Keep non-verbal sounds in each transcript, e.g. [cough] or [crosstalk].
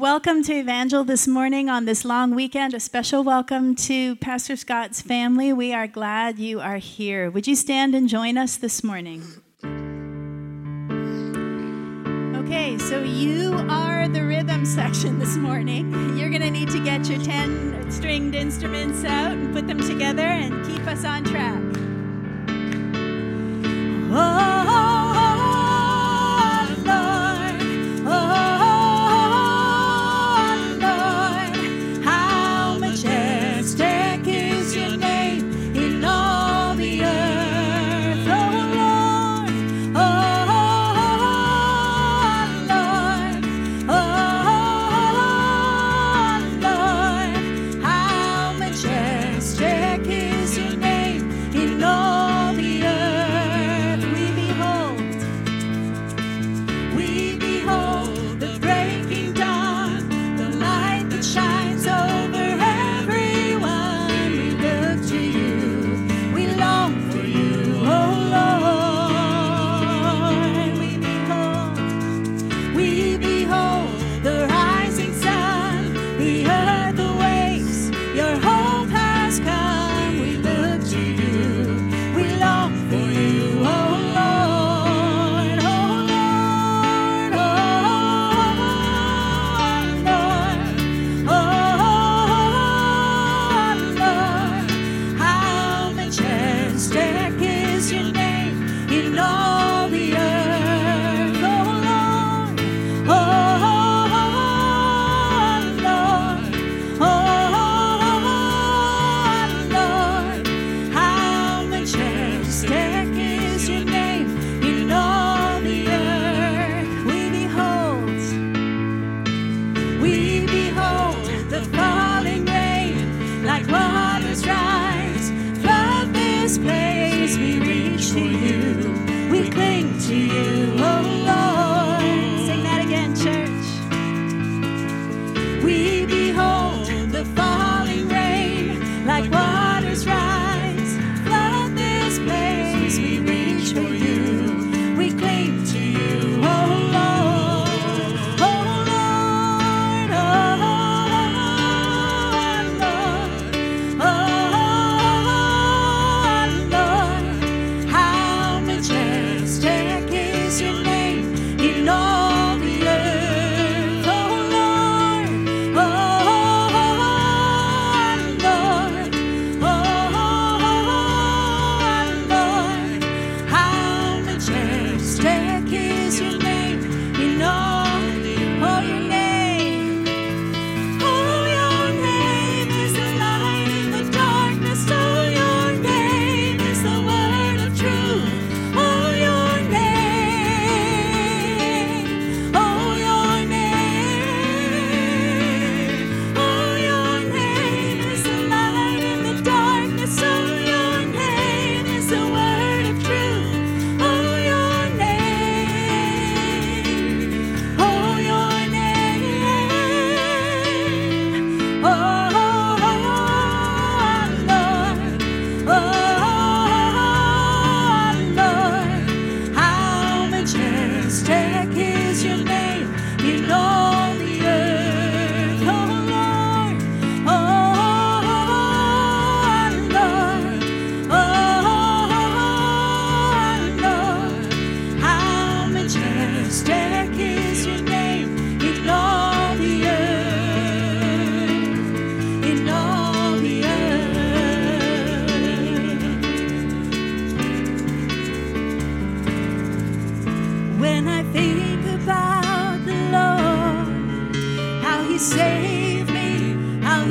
Welcome to Evangel this morning on this long weekend. A special welcome to Pastor Scott's family. We are glad you are here. Would you stand and join us this morning? Okay, so you are the rhythm section this morning. You're going to need to get your 10 stringed instruments out and put them together and keep us on track. Oh,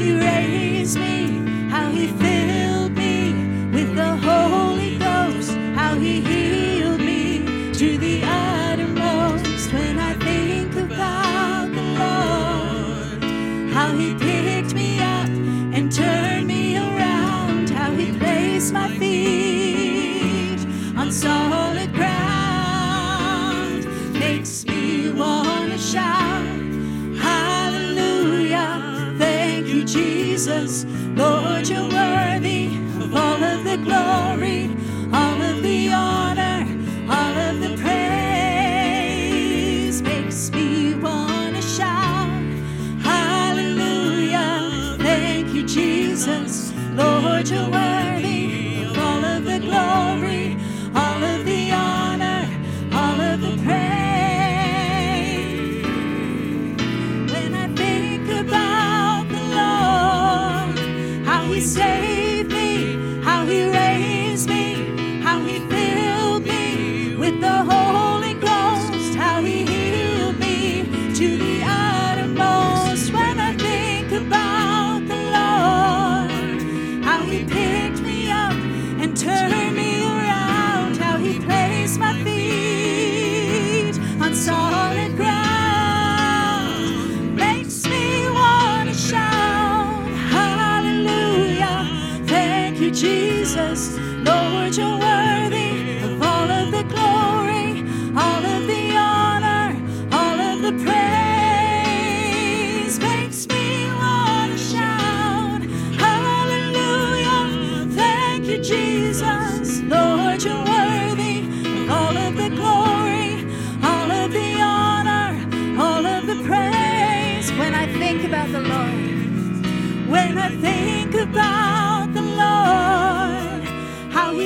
He raised me, how He filled Jesus, Lord, you're worthy of all.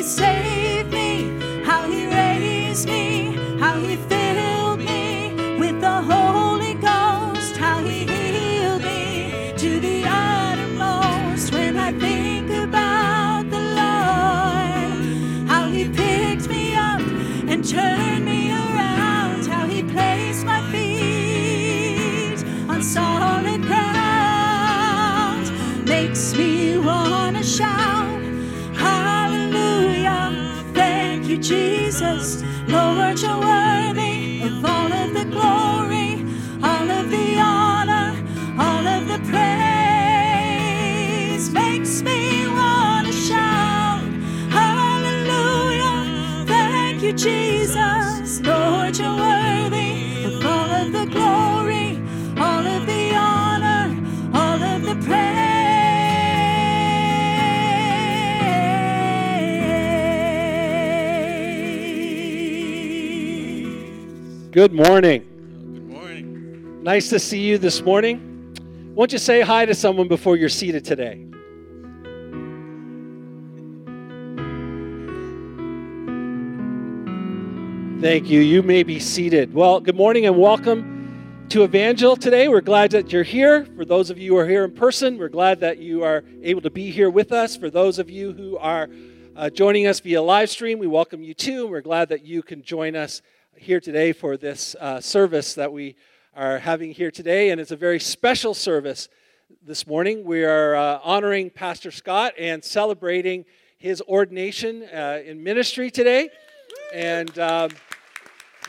say Jesus, Lord, you're worthy of all of the glory. Good morning. Good morning. Nice to see you this morning. Won't you say hi to someone before you're seated today? Thank you. You may be seated. Well, good morning and welcome to Evangel today. We're glad that you're here. For those of you who are here in person, we're glad that you are able to be here with us. For those of you who are uh, joining us via live stream, we welcome you too. We're glad that you can join us here today for this uh, service that we are having here today. And it's a very special service this morning. We are uh, honoring Pastor Scott and celebrating his ordination uh, in ministry today. And um,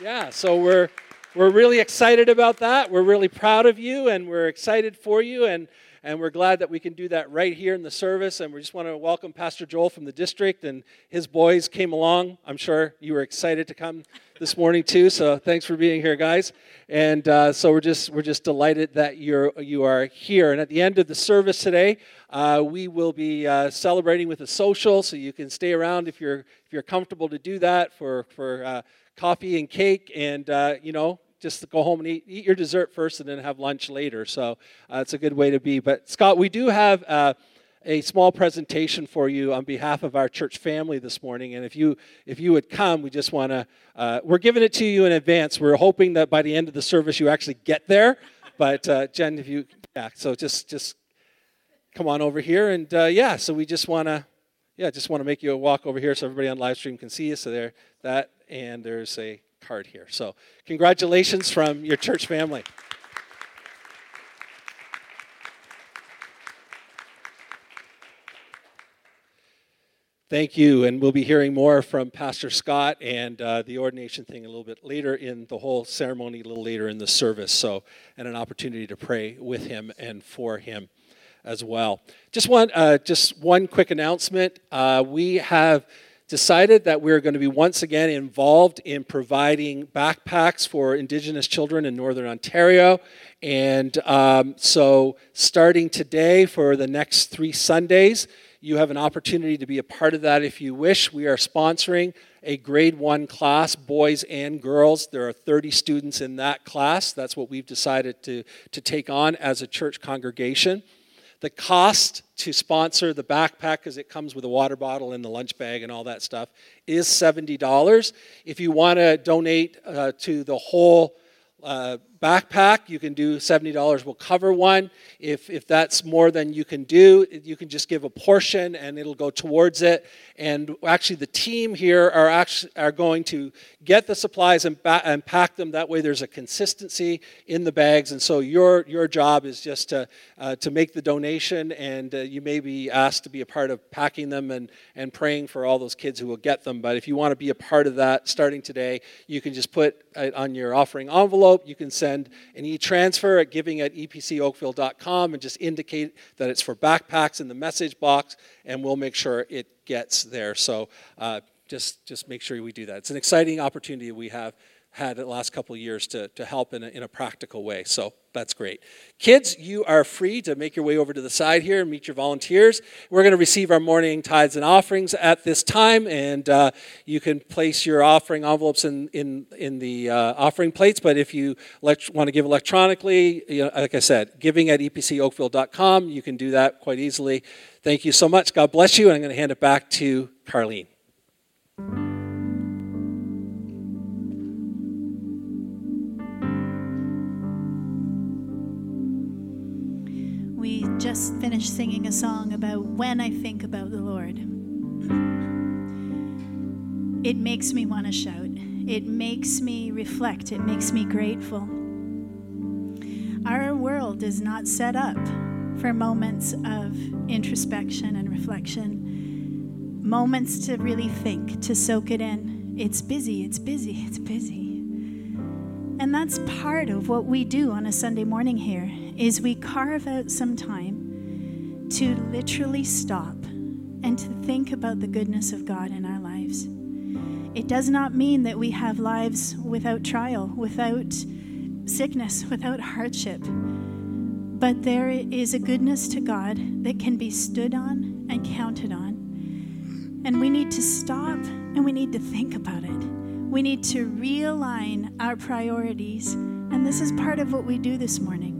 yeah, so we're, we're really excited about that. We're really proud of you and we're excited for you. And and we're glad that we can do that right here in the service. And we just want to welcome Pastor Joel from the district, and his boys came along. I'm sure you were excited to come this morning too. So thanks for being here, guys. And uh, so we're just we're just delighted that you're you are here. And at the end of the service today, uh, we will be uh, celebrating with a social, so you can stay around if you're if you're comfortable to do that for for uh, coffee and cake, and uh, you know just go home and eat, eat your dessert first and then have lunch later. So uh, it's a good way to be. But Scott, we do have uh, a small presentation for you on behalf of our church family this morning. And if you if you would come, we just want to uh, we're giving it to you in advance. We're hoping that by the end of the service you actually get there. But uh, Jen, if you yeah, so just just come on over here and uh, yeah. So we just want to yeah, just want to make you a walk over here so everybody on live stream can see you. So there that and there's a card here. So, congratulations from your church family. Thank you. And we'll be hearing more from Pastor Scott and uh, the ordination thing a little bit later in the whole ceremony, a little later in the service. So, and an opportunity to pray with him and for him as well. Just one, uh, just one quick announcement. Uh, we have decided that we're going to be once again involved in providing backpacks for Indigenous children in Northern Ontario. And um, so, starting today for the next three Sundays, you have an opportunity to be a part of that if you wish. We are sponsoring a grade one class, boys and girls. There are 30 students in that class. That's what we've decided to, to take on as a church congregation. The cost to sponsor the backpack, because it comes with a water bottle and the lunch bag and all that stuff, is $70. If you want to donate uh, to the whole uh, backpack, you can do $70 will cover one. If, if that's more than you can do, you can just give a portion and it'll go towards it. And actually, the team here are, actually, are going to get the supplies and, ba- and pack them. That way, there's a consistency in the bags. And so, your, your job is just to, uh, to make the donation, and uh, you may be asked to be a part of packing them and, and praying for all those kids who will get them. But if you want to be a part of that starting today, you can just put it on your offering envelope. You can send an e transfer at giving at epcoakville.com and just indicate that it's for backpacks in the message box, and we'll make sure it gets there. So uh, just, just make sure we do that. It's an exciting opportunity we have had the last couple years to, to help in a, in a practical way. So that's great. Kids, you are free to make your way over to the side here and meet your volunteers. We're going to receive our morning tithes and offerings at this time, and uh, you can place your offering envelopes in, in, in the uh, offering plates. But if you want to give electronically, you know, like I said, giving at epcoakville.com, you can do that quite easily. Thank you so much. God bless you, and I'm going to hand it back to Carlene. Just finished singing a song about when I think about the Lord. It makes me want to shout. It makes me reflect. It makes me grateful. Our world is not set up for moments of introspection and reflection, moments to really think, to soak it in. It's busy, it's busy, it's busy. And that's part of what we do on a Sunday morning here is we carve out some time to literally stop and to think about the goodness of God in our lives. It does not mean that we have lives without trial, without sickness, without hardship. But there is a goodness to God that can be stood on and counted on. And we need to stop and we need to think about it. We need to realign our priorities. And this is part of what we do this morning.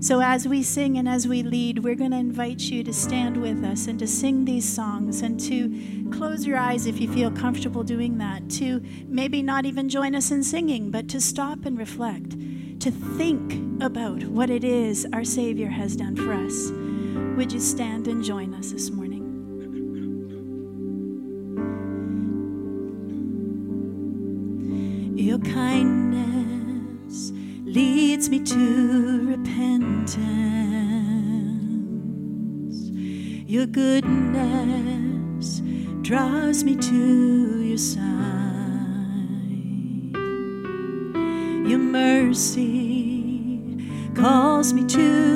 So, as we sing and as we lead, we're going to invite you to stand with us and to sing these songs and to close your eyes if you feel comfortable doing that, to maybe not even join us in singing, but to stop and reflect, to think about what it is our Savior has done for us. Would you stand and join us this morning? Your kindness me to repentance. Your goodness draws me to your side. Your mercy calls me to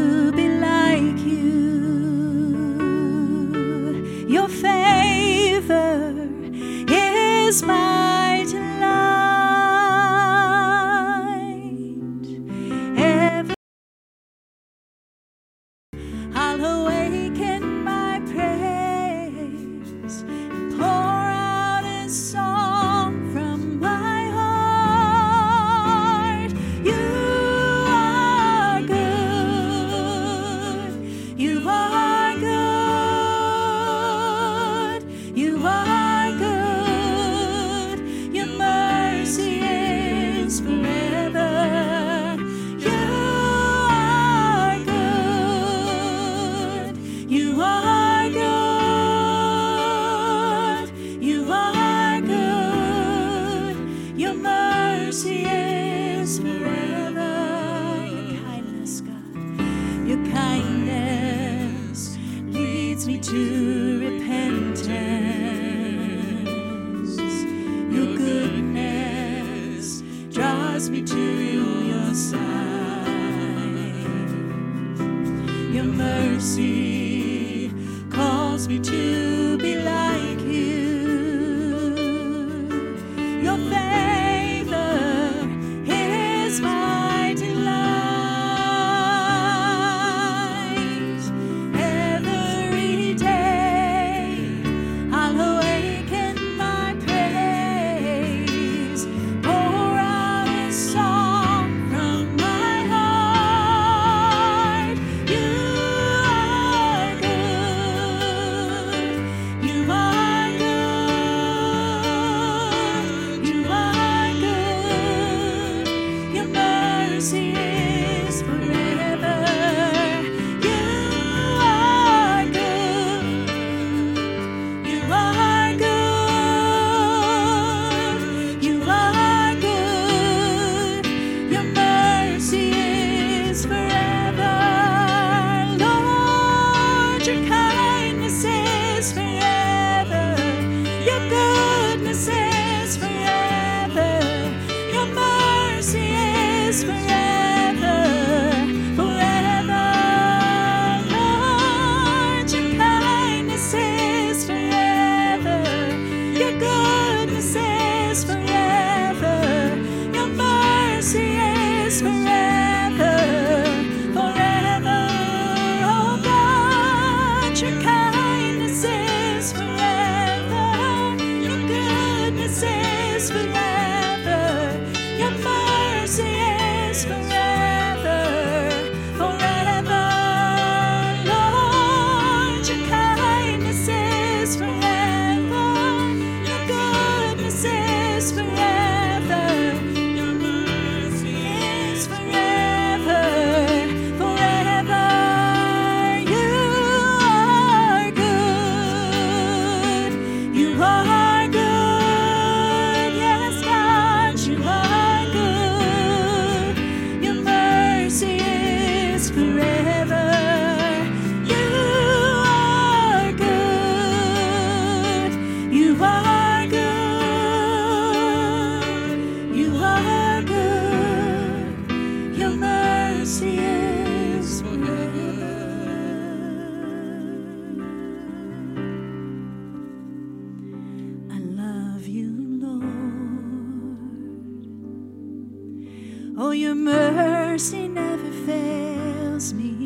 Oh, your mercy never fails me.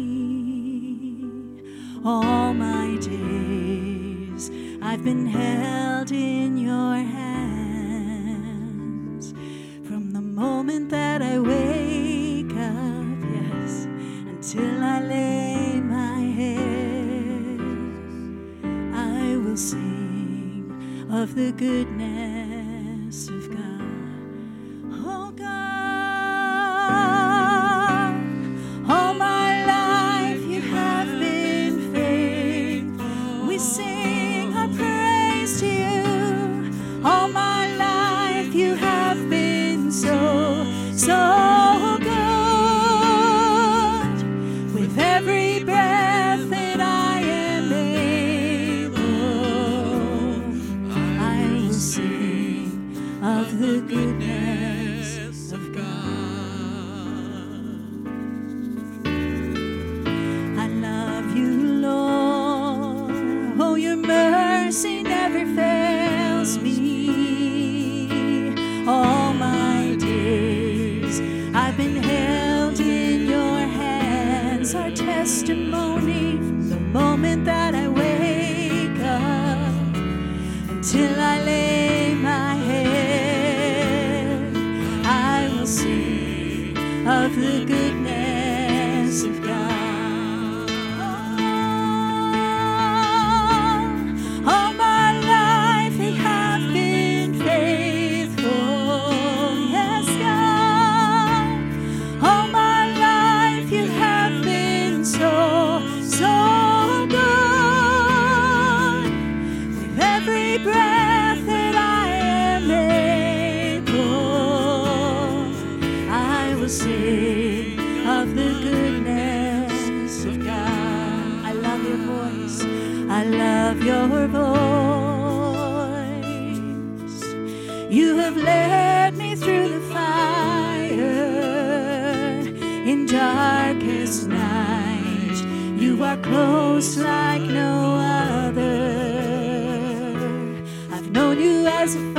All my days I've been held in your hands. From the moment that I wake up, yes, until I lay my head, I will sing of the goodness of your voice. You have led me through the fire in darkest night. You are close like no other. I've known you as a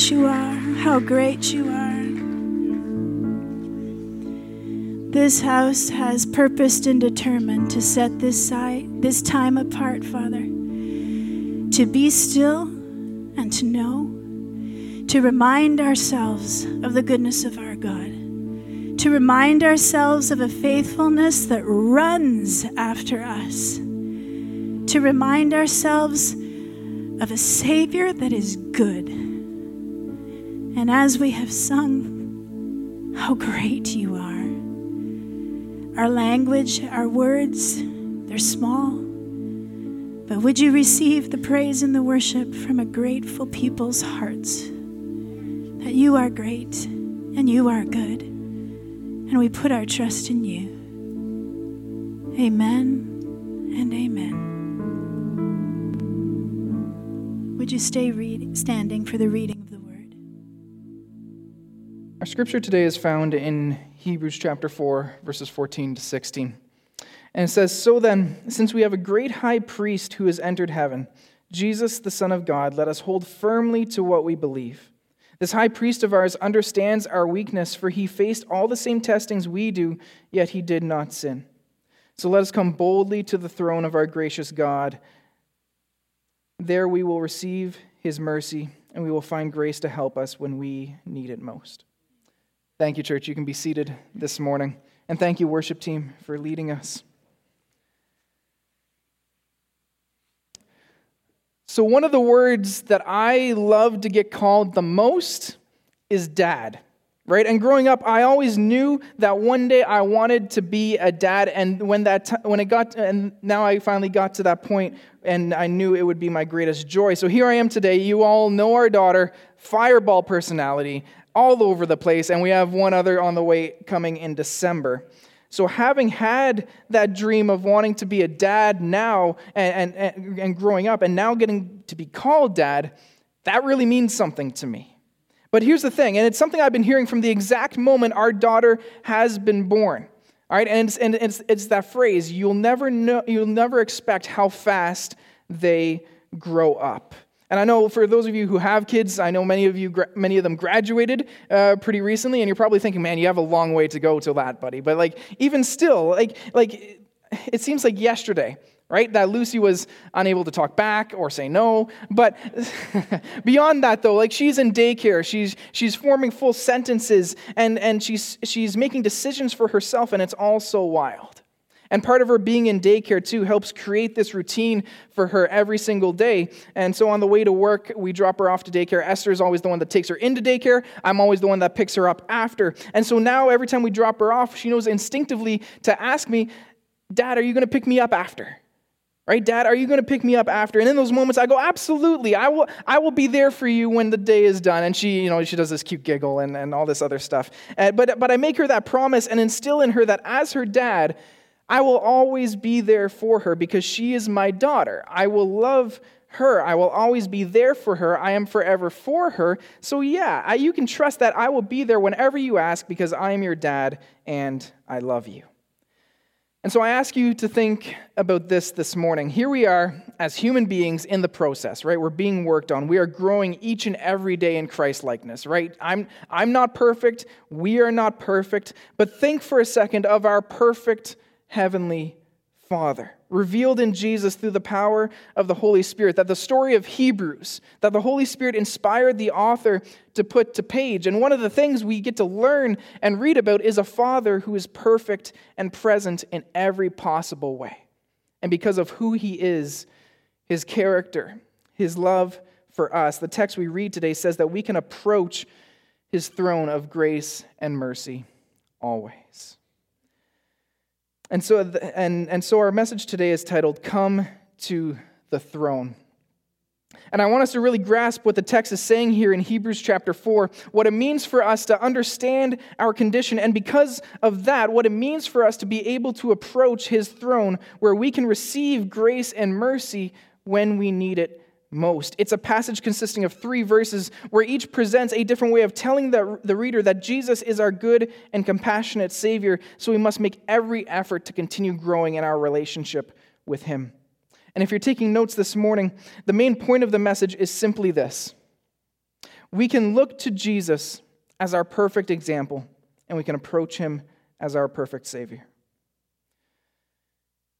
you are, how great you are. This house has purposed and determined to set this site, this time apart, Father, to be still and to know, to remind ourselves of the goodness of our God, to remind ourselves of a faithfulness that runs after us, to remind ourselves of a Savior that is good and as we have sung, how great you are. Our language, our words, they're small. But would you receive the praise and the worship from a grateful people's hearts that you are great and you are good, and we put our trust in you. Amen and amen. Would you stay read, standing for the reading? Our scripture today is found in Hebrews chapter 4, verses 14 to 16. And it says, So then, since we have a great high priest who has entered heaven, Jesus, the Son of God, let us hold firmly to what we believe. This high priest of ours understands our weakness, for he faced all the same testings we do, yet he did not sin. So let us come boldly to the throne of our gracious God. There we will receive his mercy, and we will find grace to help us when we need it most. Thank you, church. You can be seated this morning. And thank you, worship team, for leading us. So, one of the words that I love to get called the most is dad, right? And growing up, I always knew that one day I wanted to be a dad. And when that, t- when it got, and now I finally got to that point, and I knew it would be my greatest joy. So here I am today. You all know our daughter, fireball personality, all over the place, and we have one other on the way coming in December. So, having had that dream of wanting to be a dad now and, and, and growing up, and now getting to be called dad, that really means something to me. But here's the thing, and it's something I've been hearing from the exact moment our daughter has been born. All right, and it's, and it's, it's that phrase you'll never know, you'll never expect how fast they grow up. And I know for those of you who have kids, I know many of you, many of them graduated uh, pretty recently, and you're probably thinking, "Man, you have a long way to go to that, buddy." But like, even still, like, like it seems like yesterday, right? That Lucy was unable to talk back or say no. But [laughs] beyond that, though, like she's in daycare, she's she's forming full sentences, and and she's she's making decisions for herself, and it's all so wild. And part of her being in daycare, too, helps create this routine for her every single day. And so on the way to work, we drop her off to daycare. Esther is always the one that takes her into daycare. I'm always the one that picks her up after. And so now, every time we drop her off, she knows instinctively to ask me, Dad, are you going to pick me up after? Right, Dad, are you going to pick me up after? And in those moments, I go, absolutely. I will, I will be there for you when the day is done. And she, you know, she does this cute giggle and, and all this other stuff. Uh, but, but I make her that promise and instill in her that as her dad, I will always be there for her because she is my daughter. I will love her. I will always be there for her. I am forever for her. So, yeah, I, you can trust that I will be there whenever you ask because I am your dad and I love you. And so I ask you to think about this this morning. Here we are as human beings in the process, right? We're being worked on. We are growing each and every day in Christ likeness, right? I'm, I'm not perfect. We are not perfect. But think for a second of our perfect heavenly Father, revealed in Jesus through the power of the Holy Spirit. That the story of Hebrews, that the Holy Spirit inspired the author to put to page. And one of the things we get to learn and read about is a Father who is perfect and present in every possible way. And because of who he is, his character, his love for us, the text we read today says that we can approach his throne of grace and mercy always. And so, and, and so our message today is titled, Come to the Throne. And I want us to really grasp what the text is saying here in Hebrews chapter 4, what it means for us to understand our condition, and because of that, what it means for us to be able to approach his throne where we can receive grace and mercy when we need it most. It's a passage consisting of three verses where each presents a different way of telling the, the reader that Jesus is our good and compassionate Savior, so we must make every effort to continue growing in our relationship with Him. And if you're taking notes this morning, the main point of the message is simply this we can look to Jesus as our perfect example, and we can approach Him as our perfect Savior.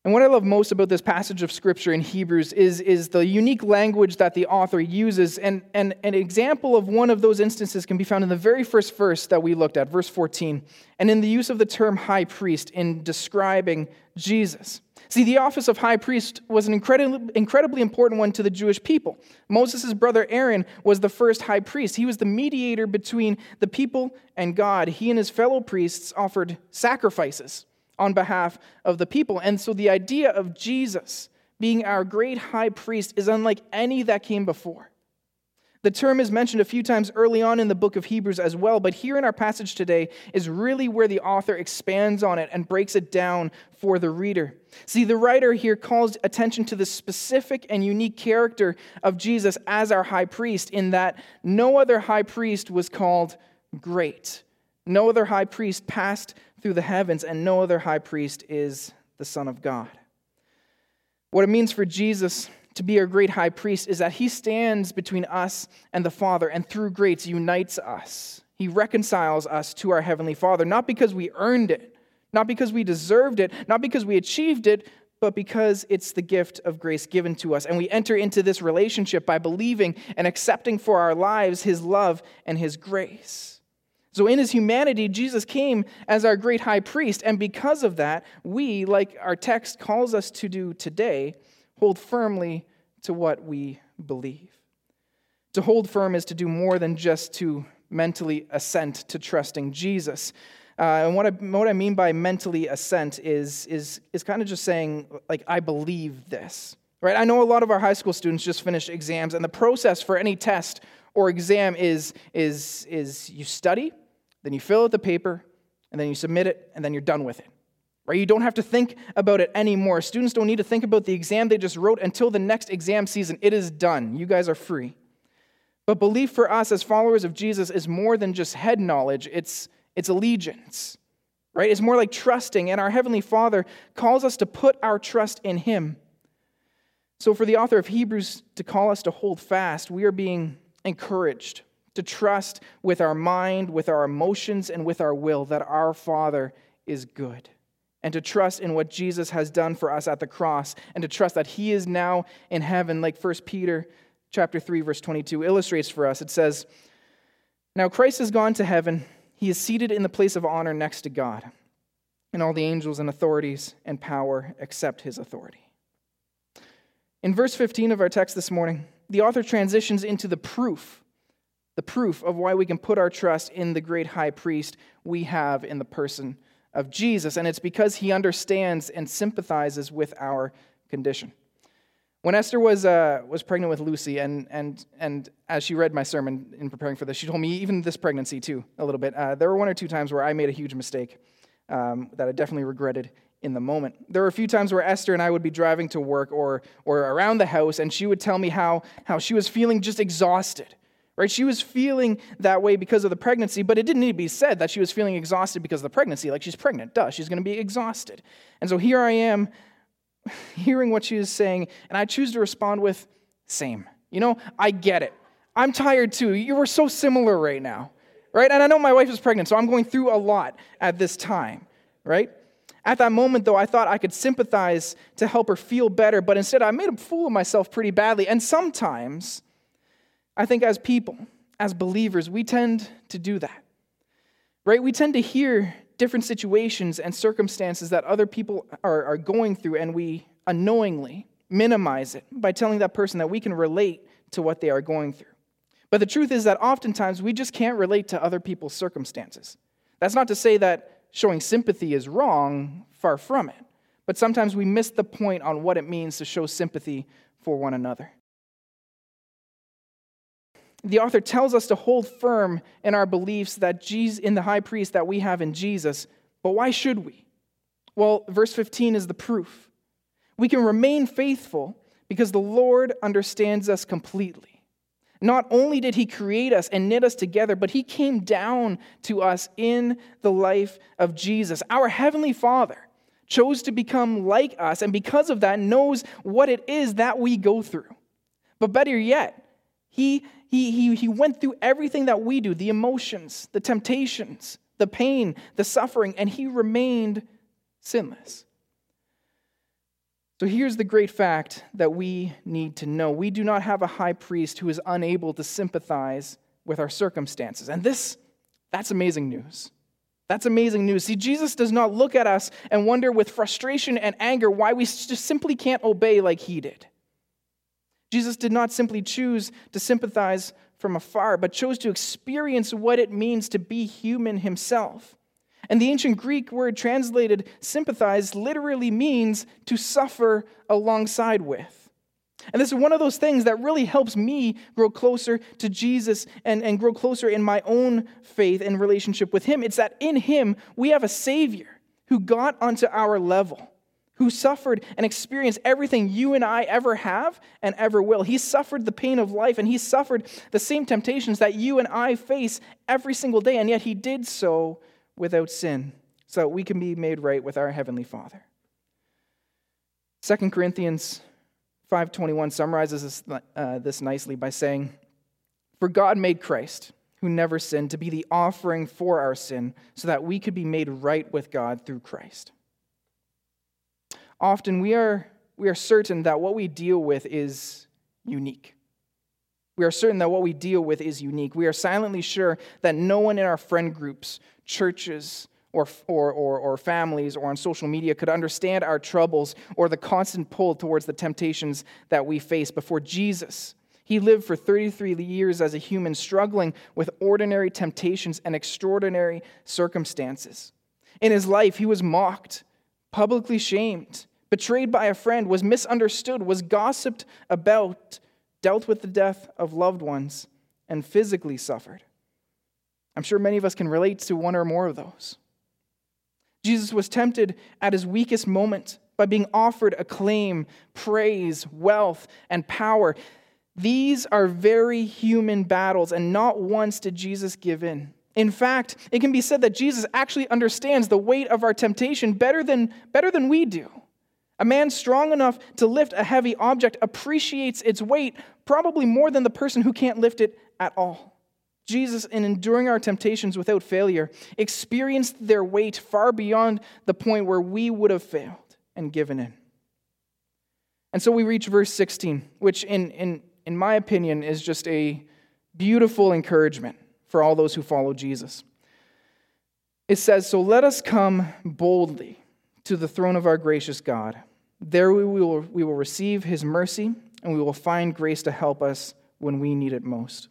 And what I love most about this passage of scripture in Hebrews is, is the unique language that the author uses. And, and an example of one of those instances can be found in the very first verse that we looked at, verse 14, and in the use of the term high priest in describing Jesus. See, the office of high priest was an incredibly, incredibly important one to the Jewish people. Moses' brother Aaron was the first high priest. He was the mediator between the people and God. He and his fellow priests offered sacrifices on behalf of the people. And so the idea of Jesus being our great high priest is unlike any that came before. The term is mentioned a few times early on in the book of Hebrews as well, but here in our passage today is really where the author expands on it and breaks it down for the reader. See, the writer here calls attention to the specific and unique character of Jesus as our high priest, in that no other high priest was called great. No other high priest passed through the heavens, and no other high priest is the Son of God. What it means for Jesus to be our great high priest is that he stands between us and the Father and through grace unites us. He reconciles us to our Heavenly Father, not because we earned it, not because we deserved it, not because we achieved it, but because it's the gift of grace given to us. And we enter into this relationship by believing and accepting for our lives His love and His grace. So, in His humanity, Jesus came as our great high priest. And because of that, we, like our text calls us to do today, hold firmly to what we believe. To hold firm is to do more than just to mentally assent to trusting Jesus. Uh, and what I, what I mean by mentally assent is, is, is kind of just saying, like, I believe this. Right? I know a lot of our high school students just finished exams, and the process for any test or exam is, is, is you study, then you fill out the paper, and then you submit it, and then you're done with it. Right? You don't have to think about it anymore. Students don't need to think about the exam they just wrote until the next exam season. It is done. You guys are free. But belief for us as followers of Jesus is more than just head knowledge, it's, it's allegiance, right? It's more like trusting, and our Heavenly Father calls us to put our trust in Him. So, for the author of Hebrews to call us to hold fast, we are being encouraged to trust with our mind, with our emotions, and with our will that our Father is good. And to trust in what Jesus has done for us at the cross, and to trust that He is now in heaven, like 1 Peter chapter 3 verse 22 illustrates for us. It says, "Now Christ has gone to heaven. He is seated in the place of honor next to God. And all the angels and authorities and power accept his authority." In verse 15 of our text this morning, the author transitions into the proof the proof of why we can put our trust in the great high priest we have in the person of Jesus. And it's because he understands and sympathizes with our condition. When Esther was, uh, was pregnant with Lucy, and, and, and as she read my sermon in preparing for this, she told me even this pregnancy too, a little bit. Uh, there were one or two times where I made a huge mistake um, that I definitely regretted in the moment. There were a few times where Esther and I would be driving to work or, or around the house, and she would tell me how, how she was feeling just exhausted. Right? She was feeling that way because of the pregnancy, but it didn't need to be said that she was feeling exhausted because of the pregnancy. Like she's pregnant, duh, she's going to be exhausted. And so here I am [laughs] hearing what she is saying, and I choose to respond with, same. You know, I get it. I'm tired too. You were so similar right now, right? And I know my wife is pregnant, so I'm going through a lot at this time, right? At that moment, though, I thought I could sympathize to help her feel better, but instead I made a fool of myself pretty badly. And sometimes, I think as people, as believers, we tend to do that, right? We tend to hear different situations and circumstances that other people are, are going through, and we unknowingly minimize it by telling that person that we can relate to what they are going through. But the truth is that oftentimes we just can't relate to other people's circumstances. That's not to say that showing sympathy is wrong, far from it. But sometimes we miss the point on what it means to show sympathy for one another the author tells us to hold firm in our beliefs that Jesus, in the high priest that we have in Jesus. But why should we? Well, verse 15 is the proof. We can remain faithful because the Lord understands us completely. Not only did he create us and knit us together, but he came down to us in the life of Jesus. Our heavenly Father chose to become like us, and because of that, knows what it is that we go through. But better yet, he, he, he, he went through everything that we do the emotions, the temptations, the pain, the suffering, and he remained sinless. So here's the great fact that we need to know we do not have a high priest who is unable to sympathize with our circumstances. And this, that's amazing news. That's amazing news. See, Jesus does not look at us and wonder with frustration and anger why we just simply can't obey like he did. Jesus did not simply choose to sympathize from afar, but chose to experience what it means to be human himself. And the ancient Greek word translated sympathize literally means to suffer alongside with. And this is one of those things that really helps me grow closer to Jesus and, and grow closer in my own faith and relationship with Him. It's that in Him we have a Savior who got onto our level who suffered and experienced everything you and I ever have and ever will. He suffered the pain of life and he suffered the same temptations that you and I face every single day, and yet he did so without sin so that we can be made right with our Heavenly Father. 2 Corinthians 521 summarizes this, uh, this nicely by saying, For God made Christ, who never sinned, to be the offering for our sin, so that we could be made right with God through Christ. Often we are, we are certain that what we deal with is unique. We are certain that what we deal with is unique. We are silently sure that no one in our friend groups, churches, or, or, or, or, families or on social media could understand our troubles or the constant pull towards the temptations that we face before Jesus. He lived for 33 years as a human, struggling with ordinary temptations and extraordinary circumstances. In his life, he was mocked, publicly shamed, betrayed by a friend, was misunderstood, was gossiped about, dealt with the death of loved ones, and physically suffered. I'm sure many of us can relate to one or more of those. Jesus was tempted at his weakest moment by being offered acclaim, praise, wealth, and power. These are very human battles, and not once did Jesus give in. In fact, it can be said that Jesus actually understands the weight of our temptation better than, better than we do. A man strong enough to lift a heavy object appreciates its weight probably more than the person who can't lift it at all. Jesus, in enduring our temptations without failure, experienced their weight far beyond the point where we would have failed and given in. And so we reach verse 16, which, in, in, in my opinion, is just a beautiful encouragement for all those who follow Jesus. It says, So let us come boldly to the throne of our gracious God. There we will, we will receive his mercy, and we will find grace to help us when we need it most.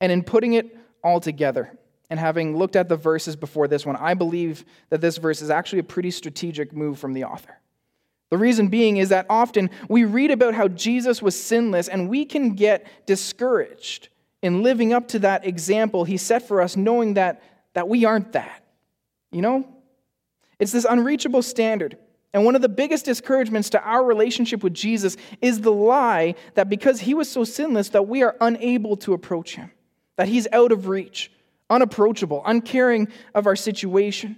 And in putting it all together, and having looked at the verses before this one, I believe that this verse is actually a pretty strategic move from the author. The reason being is that often we read about how Jesus was sinless, and we can get discouraged in living up to that example he set for us, knowing that, that we aren't that. You know? It's this unreachable standard. And one of the biggest discouragements to our relationship with Jesus is the lie that because he was so sinless that we are unable to approach him that he's out of reach, unapproachable, uncaring of our situation.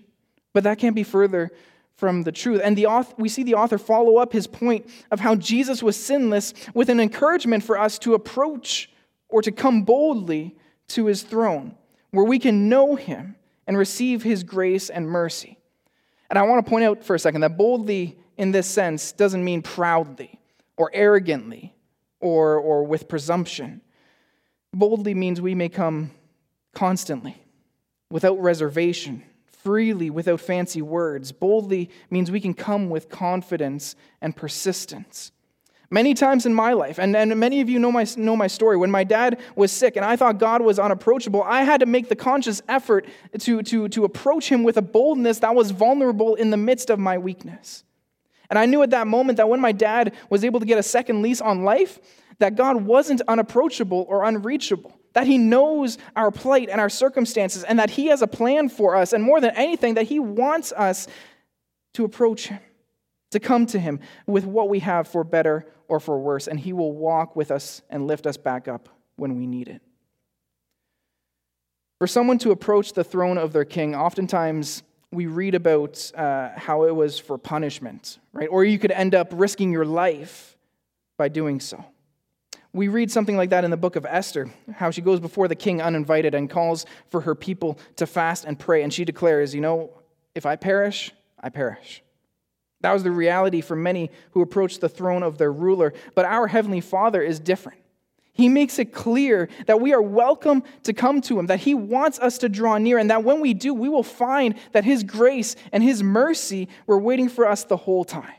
But that can't be further from the truth. And the author, we see the author follow up his point of how Jesus was sinless with an encouragement for us to approach or to come boldly to his throne, where we can know him and receive his grace and mercy. And I want to point out for a second that boldly in this sense doesn't mean proudly or arrogantly or, or with presumption. Boldly means we may come constantly, without reservation, freely, without fancy words. Boldly means we can come with confidence and persistence. Many times in my life, and, and many of you know my, know my story, when my dad was sick and I thought God was unapproachable, I had to make the conscious effort to, to, to approach him with a boldness that was vulnerable in the midst of my weakness. And I knew at that moment that when my dad was able to get a second lease on life, that God wasn't unapproachable or unreachable, that He knows our plight and our circumstances, and that He has a plan for us, and more than anything, that He wants us to approach Him, to come to Him with what we have for better or for worse, and He will walk with us and lift us back up when we need it. For someone to approach the throne of their king, oftentimes we read about uh, how it was for punishment, right? Or you could end up risking your life by doing so. We read something like that in the book of Esther, how she goes before the king uninvited and calls for her people to fast and pray. And she declares, You know, if I perish, I perish. That was the reality for many who approached the throne of their ruler. But our Heavenly Father is different. He makes it clear that we are welcome to come to Him, that He wants us to draw near, and that when we do, we will find that His grace and His mercy were waiting for us the whole time.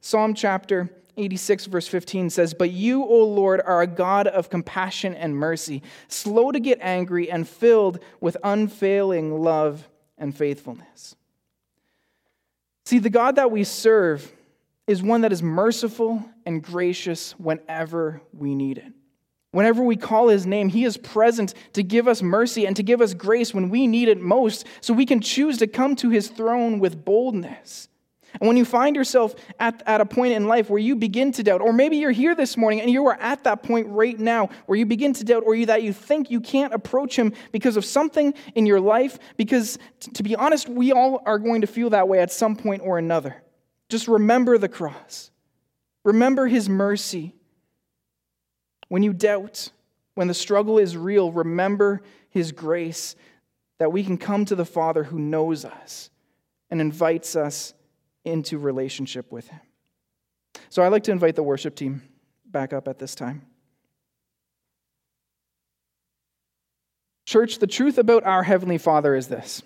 Psalm chapter 86, verse 15 says, But you, O Lord, are a God of compassion and mercy, slow to get angry and filled with unfailing love and faithfulness. See, the God that we serve is one that is merciful and gracious whenever we need it. Whenever we call his name, he is present to give us mercy and to give us grace when we need it most, so we can choose to come to his throne with boldness. And when you find yourself at, at a point in life where you begin to doubt, or maybe you're here this morning and you are at that point right now where you begin to doubt, or you, that you think you can't approach Him because of something in your life, because t- to be honest, we all are going to feel that way at some point or another. Just remember the cross. Remember his mercy. When you doubt, when the struggle is real, remember his grace that we can come to the Father who knows us and invites us into relationship with him. So I'd like to invite the worship team back up at this time. Church, the truth about our Heavenly Father is this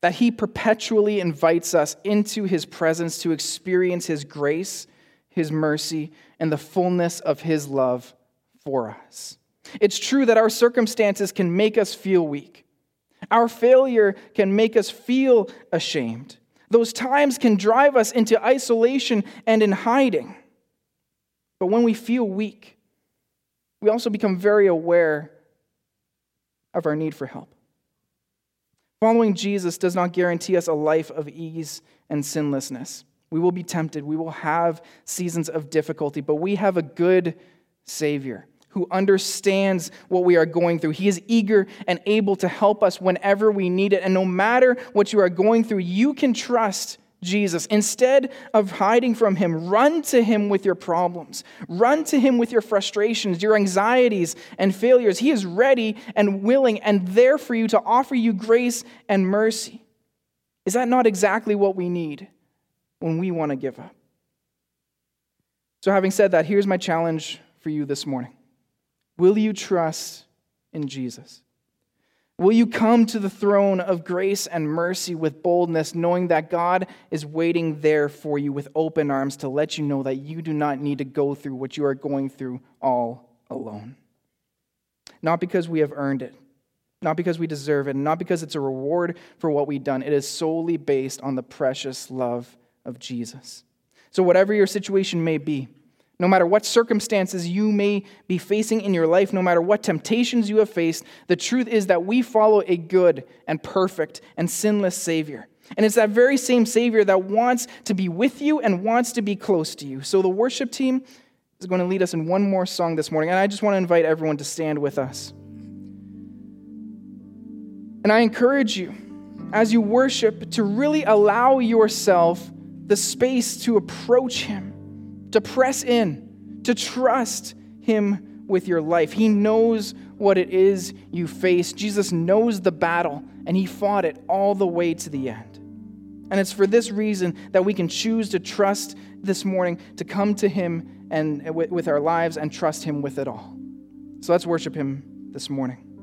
that He perpetually invites us into His presence to experience His grace, His mercy, and the fullness of His love for us. It's true that our circumstances can make us feel weak. Our failure can make us feel ashamed. Those times can drive us into isolation and in hiding. But when we feel weak, we also become very aware of our need for help. Following Jesus does not guarantee us a life of ease and sinlessness. We will be tempted, we will have seasons of difficulty, but we have a good Savior who understands what we are going through. He is eager and able to help us whenever we need it. And no matter what you are going through, you can trust Jesus. Instead of hiding from Him, run to Him with your problems. Run to Him with your frustrations, your anxieties, and failures. He is ready and willing and there for you to offer you grace and mercy. Is that not exactly what we need when we want to give up? So, having said that, here's my challenge for you this morning Will you trust in Jesus? Will you come to the throne of grace and mercy with boldness, knowing that God is waiting there for you with open arms to let you know that you do not need to go through what you are going through all alone? Not because we have earned it, not because we deserve it, not because it's a reward for what we've done. It is solely based on the precious love of Jesus. So, whatever your situation may be, no matter what circumstances you may be facing in your life, no matter what temptations you have faced, the truth is that we follow a good and perfect and sinless Savior. And it's that very same Savior that wants to be with you and wants to be close to you. So the worship team is going to lead us in one more song this morning. And I just want to invite everyone to stand with us. And I encourage you, as you worship, to really allow yourself the space to approach Him to press in, to trust Him with your life. He knows what it is you face. Jesus knows the battle, and He fought it all the way to the end. And it's for this reason that we can choose to trust this morning, to come to Him and with our lives and trust Him with it all. So let's worship Him this morning.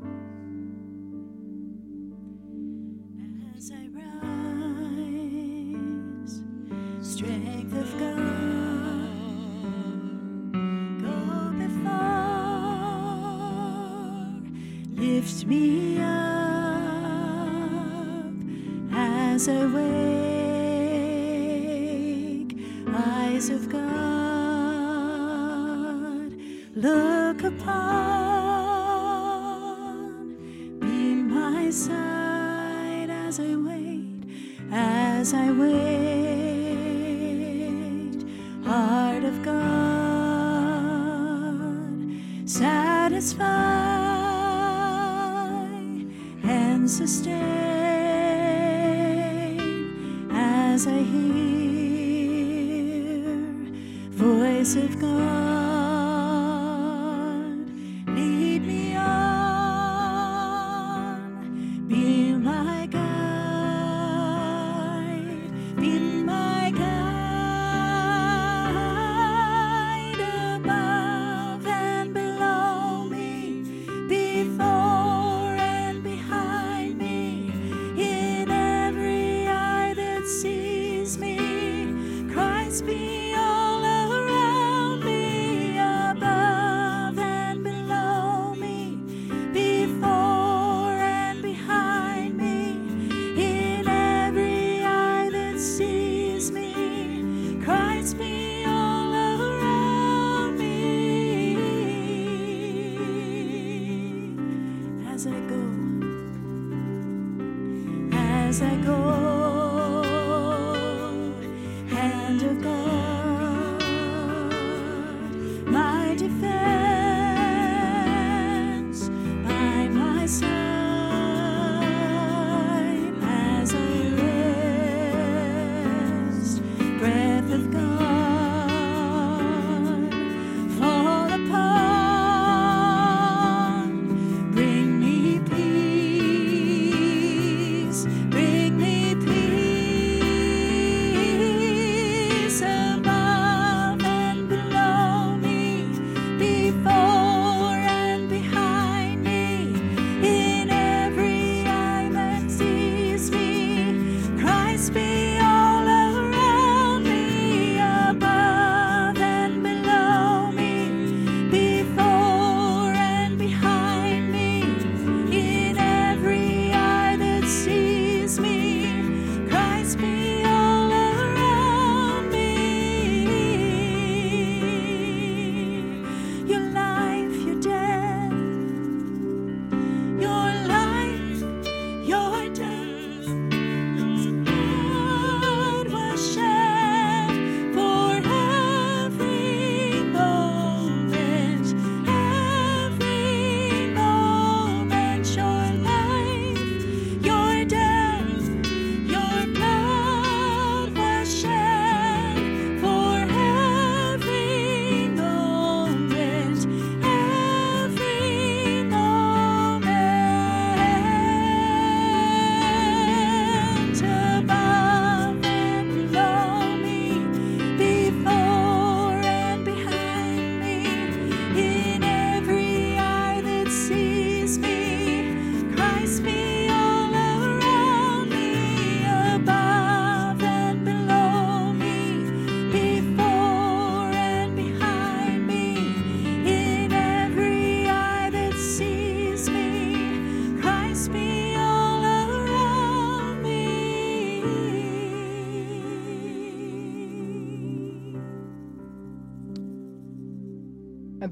Lift me up as I wake, eyes of God, look upon, as I hear voice of God.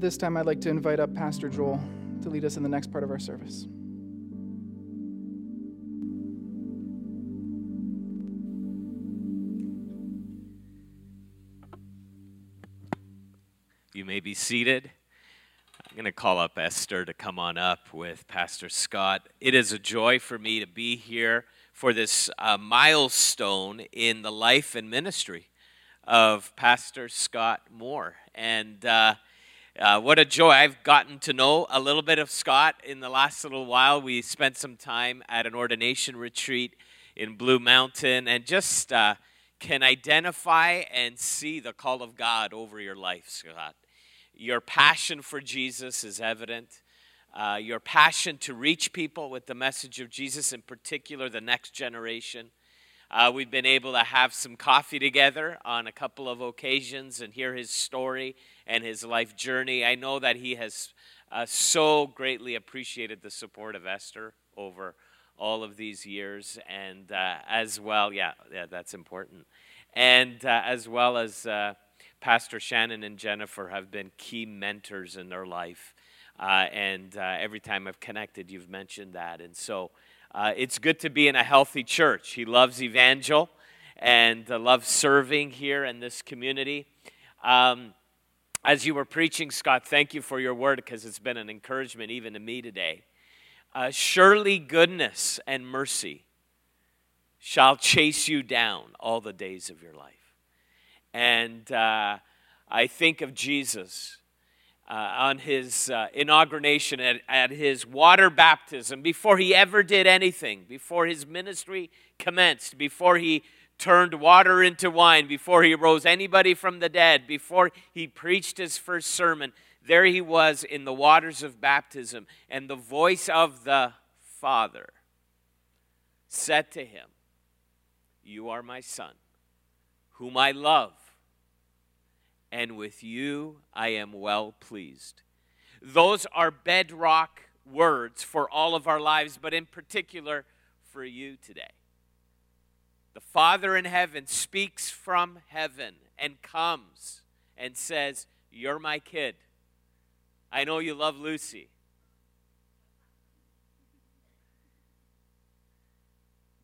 At this time, I'd like to invite up Pastor Joel to lead us in the next part of our service. You may be seated. I'm going to call up Esther to come on up with Pastor Scott. It is a joy for me to be here for this uh, milestone in the life and ministry of Pastor Scott Moore. And uh, uh, what a joy. I've gotten to know a little bit of Scott in the last little while. We spent some time at an ordination retreat in Blue Mountain and just uh, can identify and see the call of God over your life, Scott. Your passion for Jesus is evident. Uh, your passion to reach people with the message of Jesus, in particular the next generation. Uh, we've been able to have some coffee together on a couple of occasions and hear his story and his life journey. I know that he has uh, so greatly appreciated the support of Esther over all of these years, and uh, as well, yeah, yeah, that's important. And uh, as well as uh, Pastor Shannon and Jennifer have been key mentors in their life. Uh, and every time I've connected, you've mentioned that. And so, uh, it's good to be in a healthy church. He loves evangel and uh, loves serving here in this community. Um, as you were preaching, Scott, thank you for your word because it's been an encouragement even to me today. Uh, surely goodness and mercy shall chase you down all the days of your life. And uh, I think of Jesus uh, on his uh, inauguration at, at his water baptism, before he ever did anything, before his ministry commenced, before he turned water into wine, before he rose anybody from the dead, before he preached his first sermon, there he was in the waters of baptism, and the voice of the Father said to him, You are my son, whom I love and with you I am well pleased. Those are bedrock words for all of our lives, but in particular for you today. The Father in heaven speaks from heaven and comes and says, You're my kid. I know you love Lucy.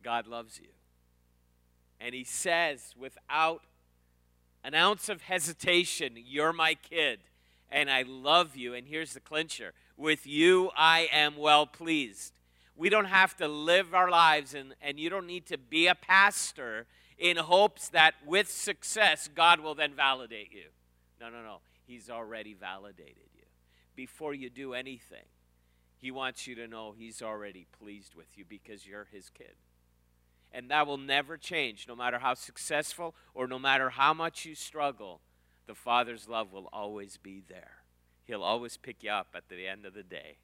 God loves you. And he says, without an ounce of hesitation, you're my kid and I love you. And here's the clincher with you, I am well pleased. We don't have to live our lives, and, and you don't need to be a pastor in hopes that with success, God will then validate you. No, no, no. He's already validated you. Before you do anything, He wants you to know He's already pleased with you because you're His kid and that will never change no matter how successful or no matter how much you struggle the father's love will always be there he'll always pick you up at the end of the day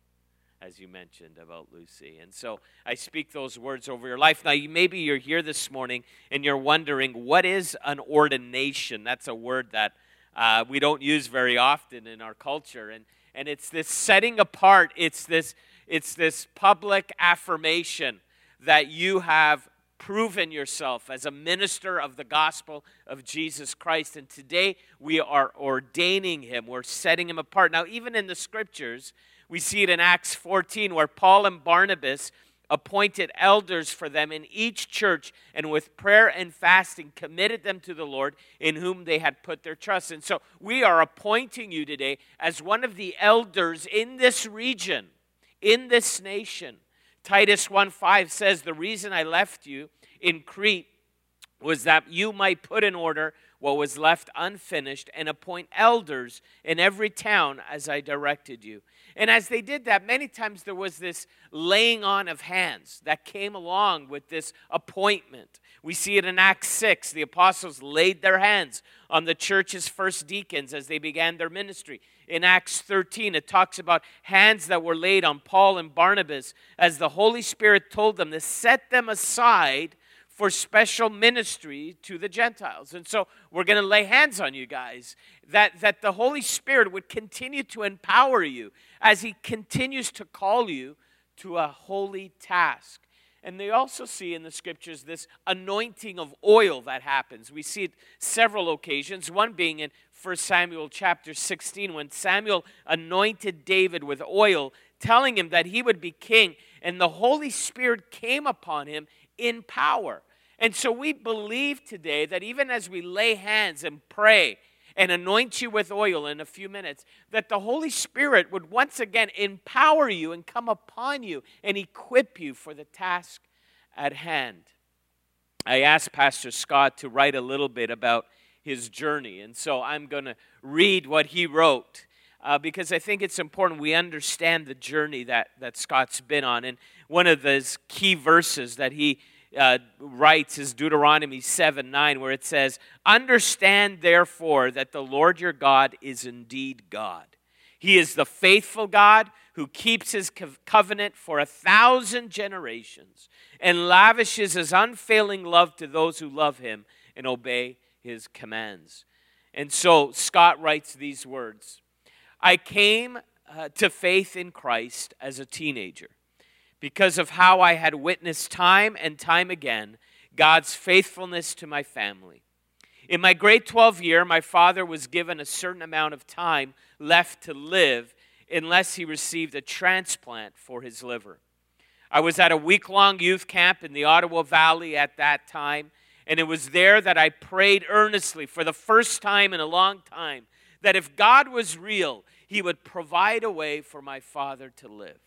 as you mentioned about Lucy. And so I speak those words over your life. Now, maybe you're here this morning and you're wondering, what is an ordination? That's a word that uh, we don't use very often in our culture. And, and it's this setting apart, it's this, it's this public affirmation that you have proven yourself as a minister of the gospel of Jesus Christ. And today we are ordaining him, we're setting him apart. Now, even in the scriptures, we see it in Acts 14 where Paul and Barnabas appointed elders for them in each church and with prayer and fasting committed them to the Lord in whom they had put their trust. And so we are appointing you today as one of the elders in this region, in this nation. Titus 1:5 says the reason I left you in Crete was that you might put in order what was left unfinished and appoint elders in every town as I directed you. And as they did that, many times there was this laying on of hands that came along with this appointment. We see it in Acts 6. The apostles laid their hands on the church's first deacons as they began their ministry. In Acts 13, it talks about hands that were laid on Paul and Barnabas as the Holy Spirit told them to set them aside for special ministry to the Gentiles. And so we're going to lay hands on you guys that, that the Holy Spirit would continue to empower you as He continues to call you to a holy task. And they also see in the scriptures this anointing of oil that happens. We see it several occasions, one being in 1 Samuel chapter 16 when Samuel anointed David with oil, telling him that he would be king, and the Holy Spirit came upon him in power. And so we believe today that even as we lay hands and pray and anoint you with oil in a few minutes, that the Holy Spirit would once again empower you and come upon you and equip you for the task at hand. I asked Pastor Scott to write a little bit about his journey, and so I'm going to read what he wrote. Uh, because I think it's important we understand the journey that, that Scott's been on. And one of those key verses that he uh, writes is Deuteronomy 7 9, where it says, Understand therefore that the Lord your God is indeed God. He is the faithful God who keeps his covenant for a thousand generations and lavishes his unfailing love to those who love him and obey his commands. And so Scott writes these words I came uh, to faith in Christ as a teenager because of how I had witnessed time and time again God's faithfulness to my family. In my grade 12 year, my father was given a certain amount of time left to live unless he received a transplant for his liver. I was at a week long youth camp in the Ottawa Valley at that time, and it was there that I prayed earnestly for the first time in a long time that if God was real, he would provide a way for my father to live.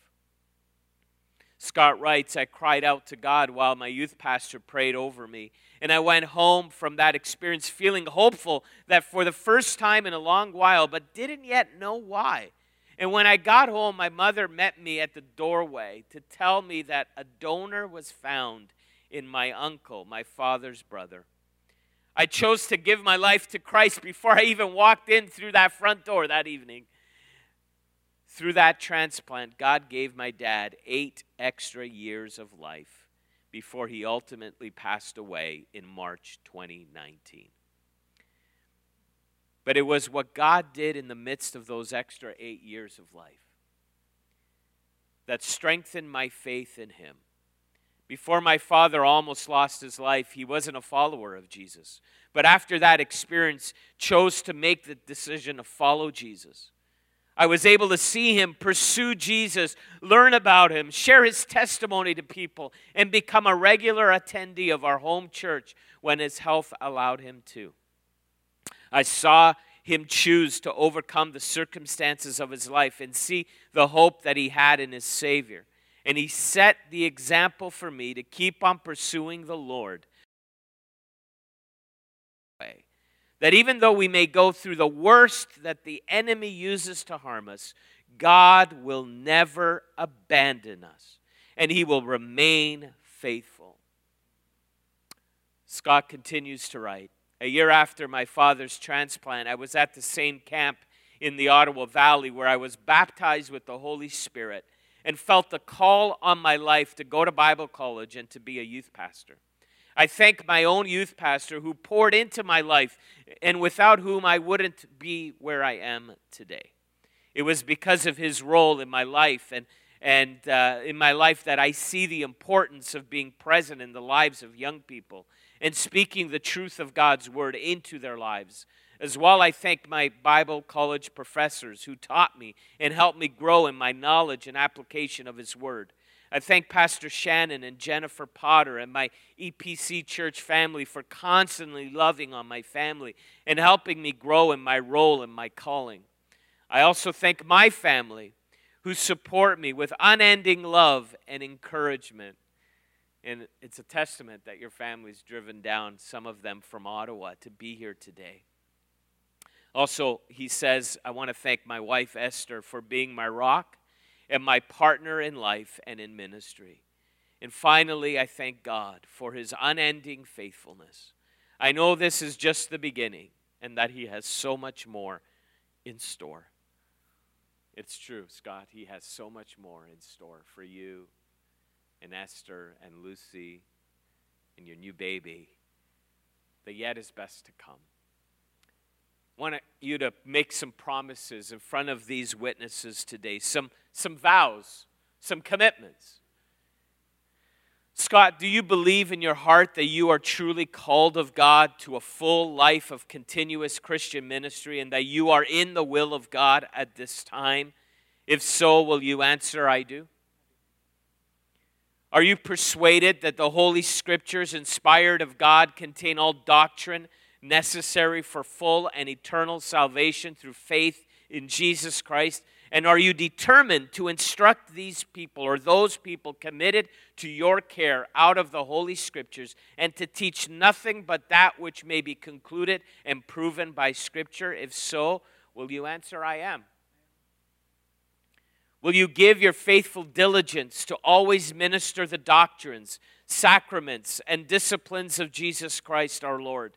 Scott writes, I cried out to God while my youth pastor prayed over me. And I went home from that experience feeling hopeful that for the first time in a long while, but didn't yet know why. And when I got home, my mother met me at the doorway to tell me that a donor was found in my uncle, my father's brother. I chose to give my life to Christ before I even walked in through that front door that evening. Through that transplant, God gave my dad eight extra years of life before he ultimately passed away in March 2019. But it was what God did in the midst of those extra eight years of life that strengthened my faith in him. Before my father almost lost his life, he wasn't a follower of Jesus. But after that experience, chose to make the decision to follow Jesus. I was able to see him pursue Jesus, learn about him, share his testimony to people, and become a regular attendee of our home church when his health allowed him to. I saw him choose to overcome the circumstances of his life and see the hope that he had in his Savior. And he set the example for me to keep on pursuing the Lord that even though we may go through the worst that the enemy uses to harm us, God will never abandon us and he will remain faithful. Scott continues to write A year after my father's transplant, I was at the same camp in the Ottawa Valley where I was baptized with the Holy Spirit and felt the call on my life to go to Bible college and to be a youth pastor. I thank my own youth pastor who poured into my life and without whom I wouldn't be where I am today. It was because of his role in my life and, and uh, in my life that I see the importance of being present in the lives of young people and speaking the truth of God's word into their lives. As well, I thank my Bible college professors who taught me and helped me grow in my knowledge and application of His Word. I thank Pastor Shannon and Jennifer Potter and my EPC church family for constantly loving on my family and helping me grow in my role and my calling. I also thank my family who support me with unending love and encouragement. And it's a testament that your family's driven down, some of them from Ottawa, to be here today. Also, he says, I want to thank my wife Esther for being my rock and my partner in life and in ministry. And finally, I thank God for his unending faithfulness. I know this is just the beginning and that he has so much more in store. It's true, Scott. He has so much more in store for you and Esther and Lucy and your new baby, The yet is best to come. I want you to make some promises in front of these witnesses today, some, some vows, some commitments. Scott, do you believe in your heart that you are truly called of God to a full life of continuous Christian ministry and that you are in the will of God at this time? If so, will you answer, I do? Are you persuaded that the Holy Scriptures, inspired of God, contain all doctrine necessary for full and eternal salvation through faith in Jesus Christ? And are you determined to instruct these people or those people committed to your care out of the Holy Scriptures and to teach nothing but that which may be concluded and proven by Scripture? If so, will you answer, I am? Will you give your faithful diligence to always minister the doctrines, sacraments, and disciplines of Jesus Christ our Lord?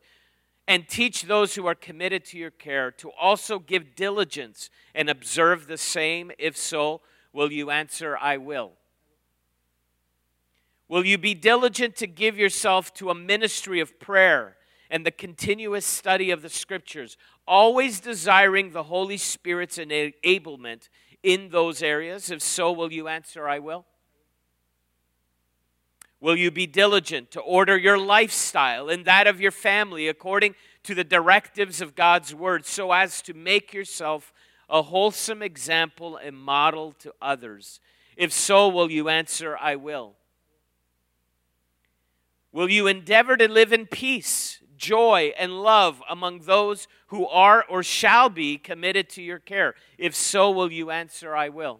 And teach those who are committed to your care to also give diligence and observe the same? If so, will you answer, I will? Will you be diligent to give yourself to a ministry of prayer and the continuous study of the Scriptures, always desiring the Holy Spirit's enablement in those areas? If so, will you answer, I will? Will you be diligent to order your lifestyle and that of your family according to the directives of God's Word so as to make yourself a wholesome example and model to others? If so, will you answer, I will? Will you endeavor to live in peace, joy, and love among those who are or shall be committed to your care? If so, will you answer, I will?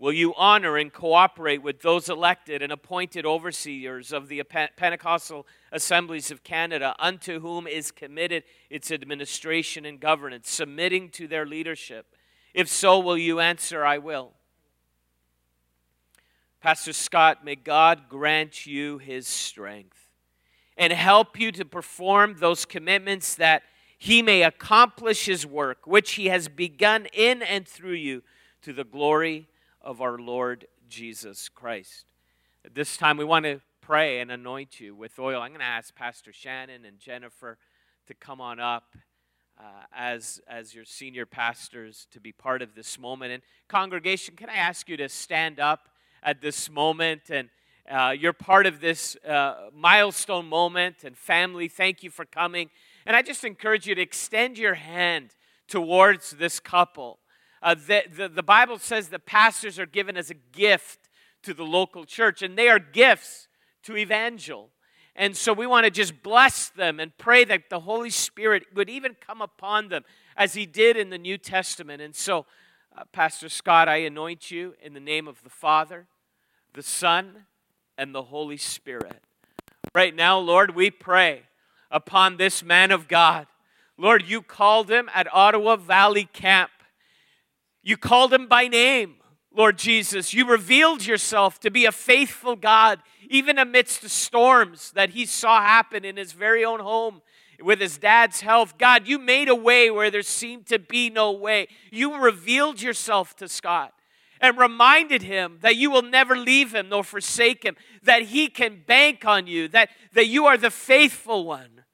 Will you honor and cooperate with those elected and appointed overseers of the Pentecostal Assemblies of Canada, unto whom is committed its administration and governance, submitting to their leadership? If so, will you answer, I will? Pastor Scott, may God grant you his strength and help you to perform those commitments that he may accomplish his work, which he has begun in and through you to the glory of our Lord Jesus Christ. At this time, we want to pray and anoint you with oil. I'm going to ask Pastor Shannon and Jennifer to come on up. Uh, as, as your senior pastors to be part of this moment. And, congregation, can I ask you to stand up at this moment and uh, you're part of this uh, milestone moment, and family, thank you for coming. And I just encourage you to extend your hand towards this couple. Uh, the, the, the Bible says that pastors are given as a gift to the local church, and they are gifts to Evangel. And so we want to just bless them and pray that the Holy Spirit would even come upon them as He did in the New Testament. And so, uh, Pastor Scott, I anoint you in the name of the Father, the Son, and the Holy Spirit. Right now, Lord, we pray upon this man of God. Lord, you called him at Ottawa Valley Camp. You called him by name, Lord Jesus. You revealed yourself to be a faithful God, even amidst the storms that he saw happen in his very own home with his dad's health. God, you made a way where there seemed to be no way. You revealed yourself to Scott. and reminded him that you will never leave him nor forsake him, that he can bank on you, that, that you are the faithful one,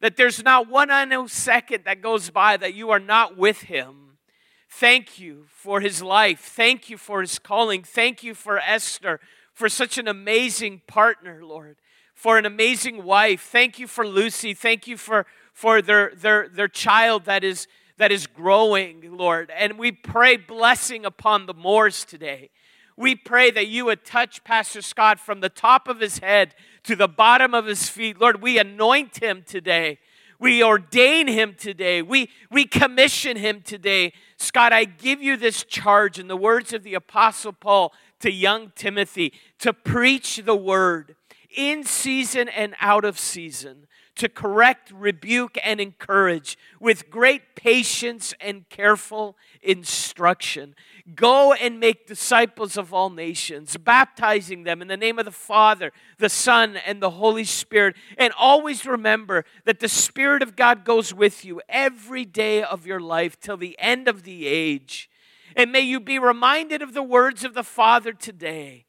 that there's not one unknown second that goes by that you are not with him. Thank you for his life. Thank you for his calling. Thank you for Esther, for such an amazing partner, Lord, for an amazing wife. Thank you for Lucy. Thank you for, for their, their, their child that is that is growing, Lord. And we pray blessing upon the Moores today. We pray that you would touch Pastor Scott from the top of his head to the bottom of his feet. Lord, we anoint him today. We ordain him today. We, we commission him today. Scott, I give you this charge in the words of the Apostle Paul to young Timothy to preach the word in season and out of season to correct, rebuke, and encourage with great patience and careful instruction. Go and make disciples of all nations, baptizing them in the name of the Father, the Son, and the Holy Spirit. And always remember that the Spirit of God goes with you every day of your life till the end of the age. And may you be reminded of the words of the Father today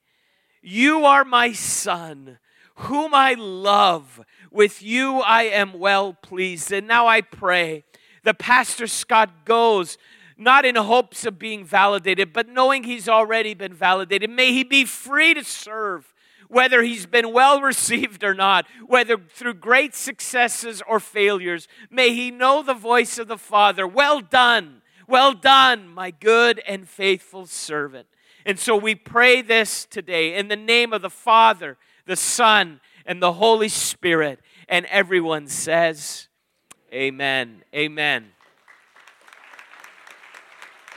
You are my Son whom I love. With you I am well pleased. And now I pray the Pastor Scott goes not in hopes of being validated, but knowing he's already been validated. May he be free to serve, whether he's been well received or not, whether through great successes or failures. May he know the voice of the Father. Well done, well done, my good and faithful servant. And so we pray this today in the name of the Father the Son, and the Holy Spirit. And everyone says, Amen. Amen.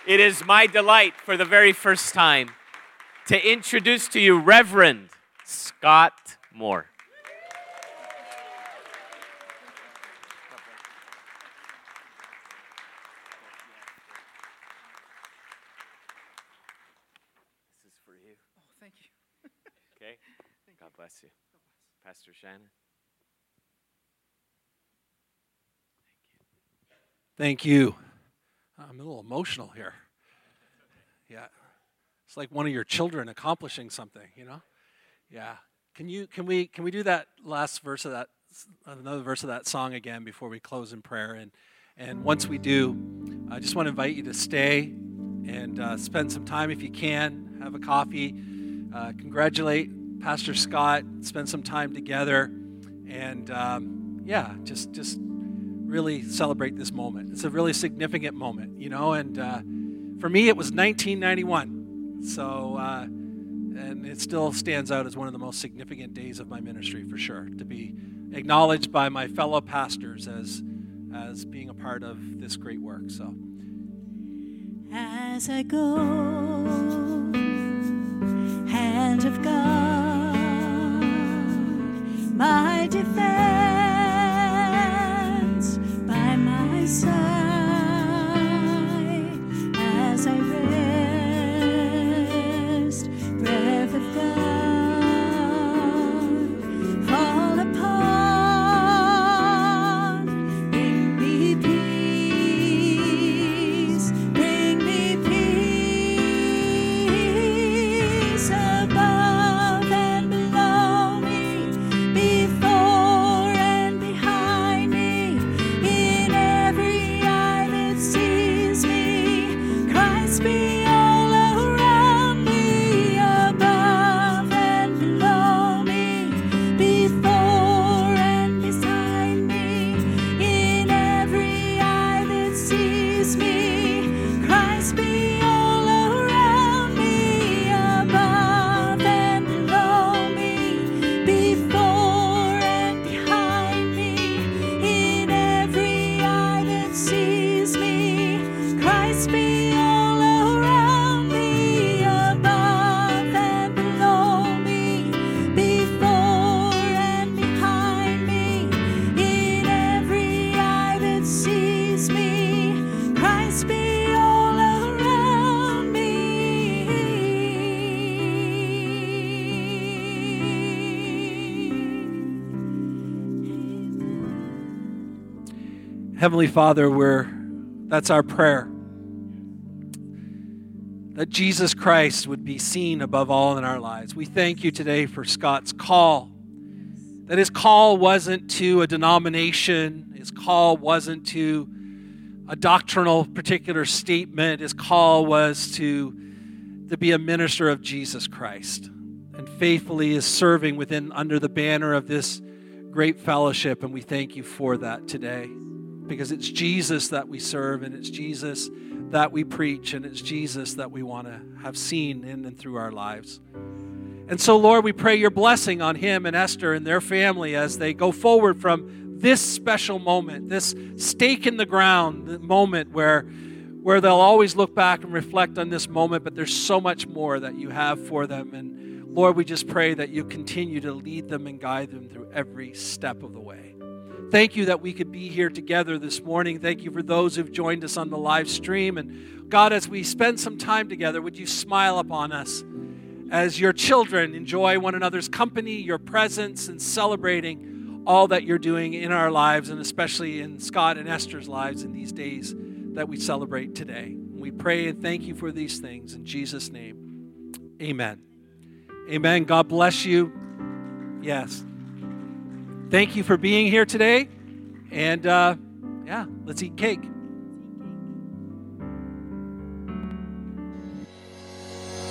It is my delight for the very first time to introduce to you Reverend Scott Moore. This is for you. Oh, thank you. [laughs] okay. Thank God bless you. Pastor Shannon. Thank you. Thank you. I'm a little emotional here. Yeah. It's like one of your children accomplishing something, you know? Yeah. Can you can we can we do that last verse of that another verse of that song again before we close in prayer and and once we do, I just want to invite you to stay and uh, spend some time if you can, have a coffee, uh, congratulate Pastor Scott, spend some time together, and um, yeah, just just really celebrate this moment. It's a really significant moment, you know. And uh, for me, it was 1991, so uh, and it still stands out as one of the most significant days of my ministry for sure. To be acknowledged by my fellow pastors as as being a part of this great work. So. As I go, hand of God my defense Heavenly Father, we're, that's our prayer. that Jesus Christ would be seen above all in our lives. We thank you today for Scott's call. That his call wasn't to a denomination, his call wasn't to a doctrinal particular statement. His call was to, to be a minister of Jesus Christ and faithfully is serving within under the banner of this great fellowship. And we thank you for that today because it's Jesus that we serve and it's Jesus that we preach and it's Jesus that we want to have seen in and through our lives. And so, Lord, we pray your blessing on him and Esther and their family as they go forward from this special moment, this stake in the ground moment where, where they'll always look back and reflect on this moment, but there's so much more that you have for them. And Lord, we just pray that you continue to lead them and guide them through every step of the way. Thank you that we could be here together this morning. Thank you for those who've joined us on the live stream. And God, as we spend some time together, would you smile upon us as your children enjoy one another's company, your presence, and celebrating all that you're doing in our lives, and especially in Scott and Esther's lives in these days that we celebrate today. We pray and thank you for these things. In Jesus' name, amen. Amen. God bless you. Yes. Thank you for being here today. And uh, yeah, let's eat cake.